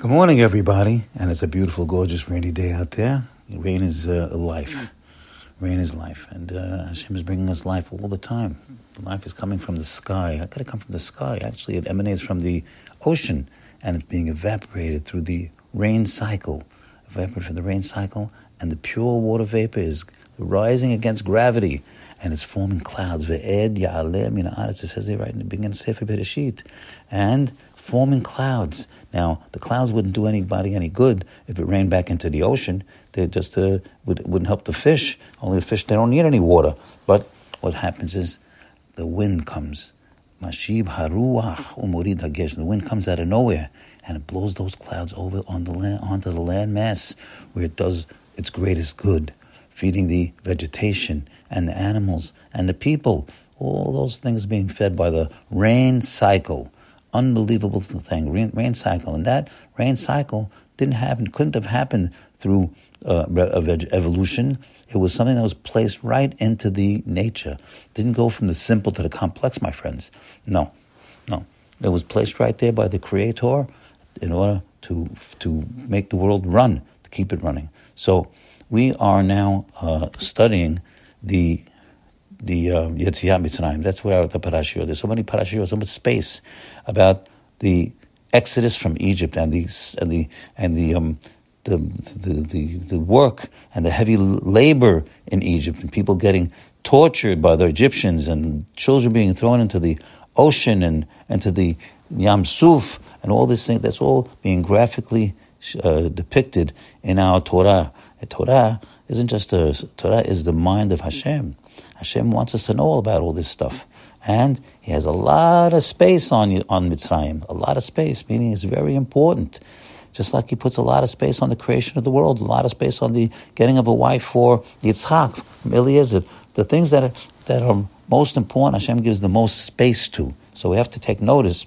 Good morning, everybody. And it's a beautiful, gorgeous, rainy day out there. Rain is uh, life. Rain is life. And uh, Hashem is bringing us life all the time. Life is coming from the sky. How could it come from the sky? Actually, it emanates from the ocean and it's being evaporated through the rain cycle. Evaporated from the rain cycle, and the pure water vapor is rising against gravity and it's forming clouds. It says right in the beginning of Sefer Bereshit. And forming clouds. Now, the clouds wouldn't do anybody any good if it rained back into the ocean. They just uh, would, wouldn't help the fish. Only the fish, they don't need any water. But what happens is the wind comes. Mashib haruach umurid hagesh. The wind comes out of nowhere and it blows those clouds over on the land, onto the land mass where it does its greatest good, feeding the vegetation and the animals and the people. All those things being fed by the rain cycle unbelievable thing, rain, cycle. And that rain cycle didn't happen, couldn't have happened through uh, evolution. It was something that was placed right into the nature. didn't go from the simple to the complex, my friends. No, no. It was placed right there by the Creator in order to to make the world run, to keep it running. So we are now uh, studying the the uh, Yetziat Mitzrayim. That's where the parashiyot. There's so many parashiyot, so much space about the exodus from Egypt and the and the and the um, the, the, the, the work and the heavy labor in Egypt and people getting tortured by the Egyptians and children being thrown into the ocean and into the Yam Suf and all this thing. That's all being graphically uh, depicted in our Torah. The Torah isn't just a Torah; is the mind of Hashem. Hashem wants us to know about all this stuff. And he has a lot of space on, on Mitzrayim, a lot of space, meaning it's very important. Just like he puts a lot of space on the creation of the world, a lot of space on the getting of a wife for Yitzchak Eliezer. The things that are, that are most important, Hashem gives the most space to. So we have to take notice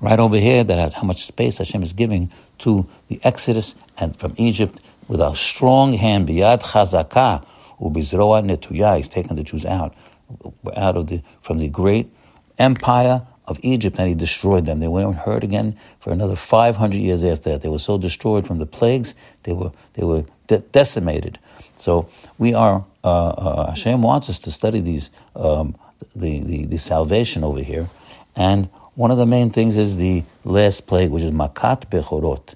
right over here that how much space Hashem is giving to the Exodus and from Egypt with a strong hand, biyad chazakah, Ubizroa Netuya, he's taken the Jews out, out of the, from the great empire of Egypt, and he destroyed them. They weren't heard again for another 500 years after that. They were so destroyed from the plagues, they were, they were de- decimated. So we are, uh, uh, Hashem wants us to study these, um, the, the, the salvation over here. And one of the main things is the last plague, which is Makat Bechorot.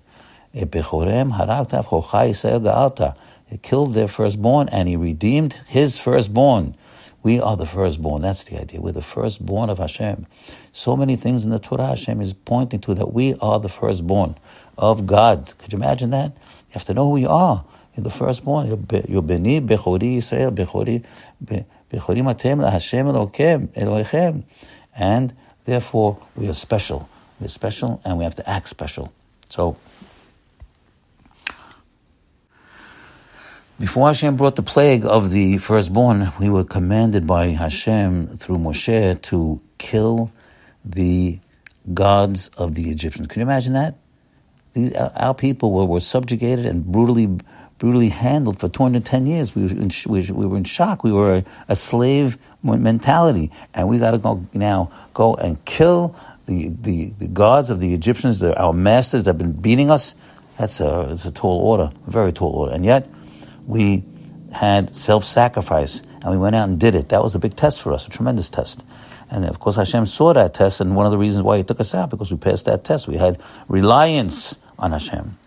Bechorem Yisrael ga'alta. He killed their firstborn and he redeemed his firstborn. We are the firstborn. That's the idea. We're the firstborn of Hashem. So many things in the Torah Hashem is pointing to that we are the firstborn of God. Could you imagine that? You have to know who you are. You're the firstborn. You're Beni, Bechori Yisrael, Bechori, Bechori Matem, Hashem Elokem, Elohechem. And therefore, we are special. We're special and we have to act special. So, Before Hashem brought the plague of the firstborn, we were commanded by Hashem through Moshe to kill the gods of the Egyptians. Can you imagine that? These, uh, our people were, were subjugated and brutally brutally handled for 210 years. We were in, we, were in shock. We were a, a slave mentality. And we got to go now go and kill the, the, the gods of the Egyptians, the, our masters that have been beating us. That's a, it's a tall order, a very tall order. And yet, we had self-sacrifice and we went out and did it. That was a big test for us, a tremendous test. And of course, Hashem saw that test, and one of the reasons why He took us out because we passed that test. We had reliance on Hashem,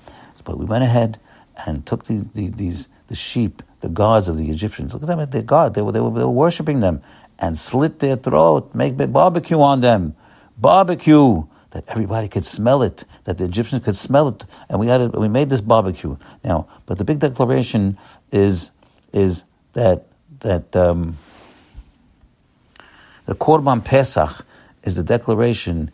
but we went ahead and took the, the, these the sheep, the gods of the Egyptians. Look at them, their God. They were, they were they were worshiping them and slit their throat, make barbecue on them, barbecue that everybody could smell it, that the Egyptians could smell it, and we had it, we made this barbecue. Now, but the big declaration is is that that um, the Korban Pesach is the declaration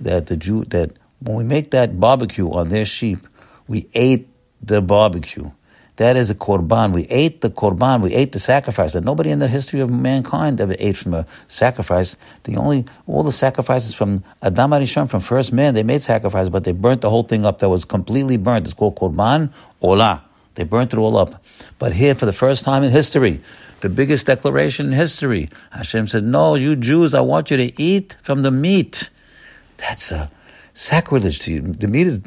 that the Jew that when we make that barbecue on their sheep, we ate the barbecue. That is a korban. We ate the korban. We ate the sacrifice. And nobody in the history of mankind ever ate from a sacrifice. The only all the sacrifices from Adam Arishon, from first man, they made sacrifices, but they burnt the whole thing up. That was completely burnt. It's called korban olah. They burnt it all up. But here, for the first time in history, the biggest declaration in history, Hashem said, "No, you Jews, I want you to eat from the meat." That's a sacrilege to you. The meat is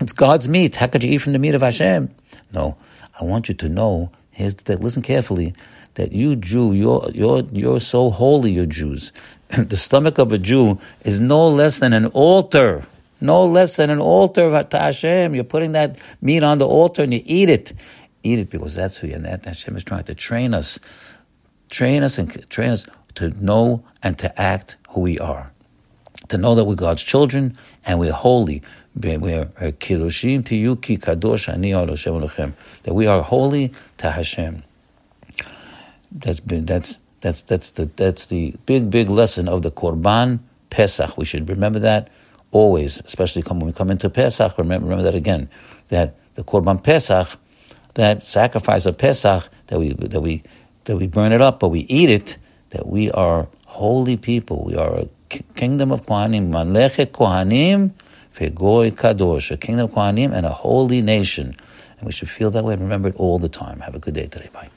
It's God's meat. How could you eat from the meat of Hashem? No, I want you to know. Here's the, listen carefully that you Jew, you're you're you're so holy, you Jews. the stomach of a Jew is no less than an altar. No less than an altar to Hashem. You're putting that meat on the altar and you eat it. Eat it because that's who you and that Hashem is trying to train us. Train us and train us to know and to act who we are. To know that we're God's children and we're holy. Uh, Ani That we are holy to Hashem. That's been that's that's that's the that's the big big lesson of the Korban Pesach. We should remember that always, especially when we come into Pesach. Remember, remember that again. That the Korban Pesach, that sacrifice of Pesach, that we that we that we burn it up, but we eat it. That we are holy people. We are kingdom of Kohanim, Malechet Kohanim, Vegoy Kadosh, a kingdom of Kohanim and a holy nation. And we should feel that way and remember it all the time. Have a good day today. Bye.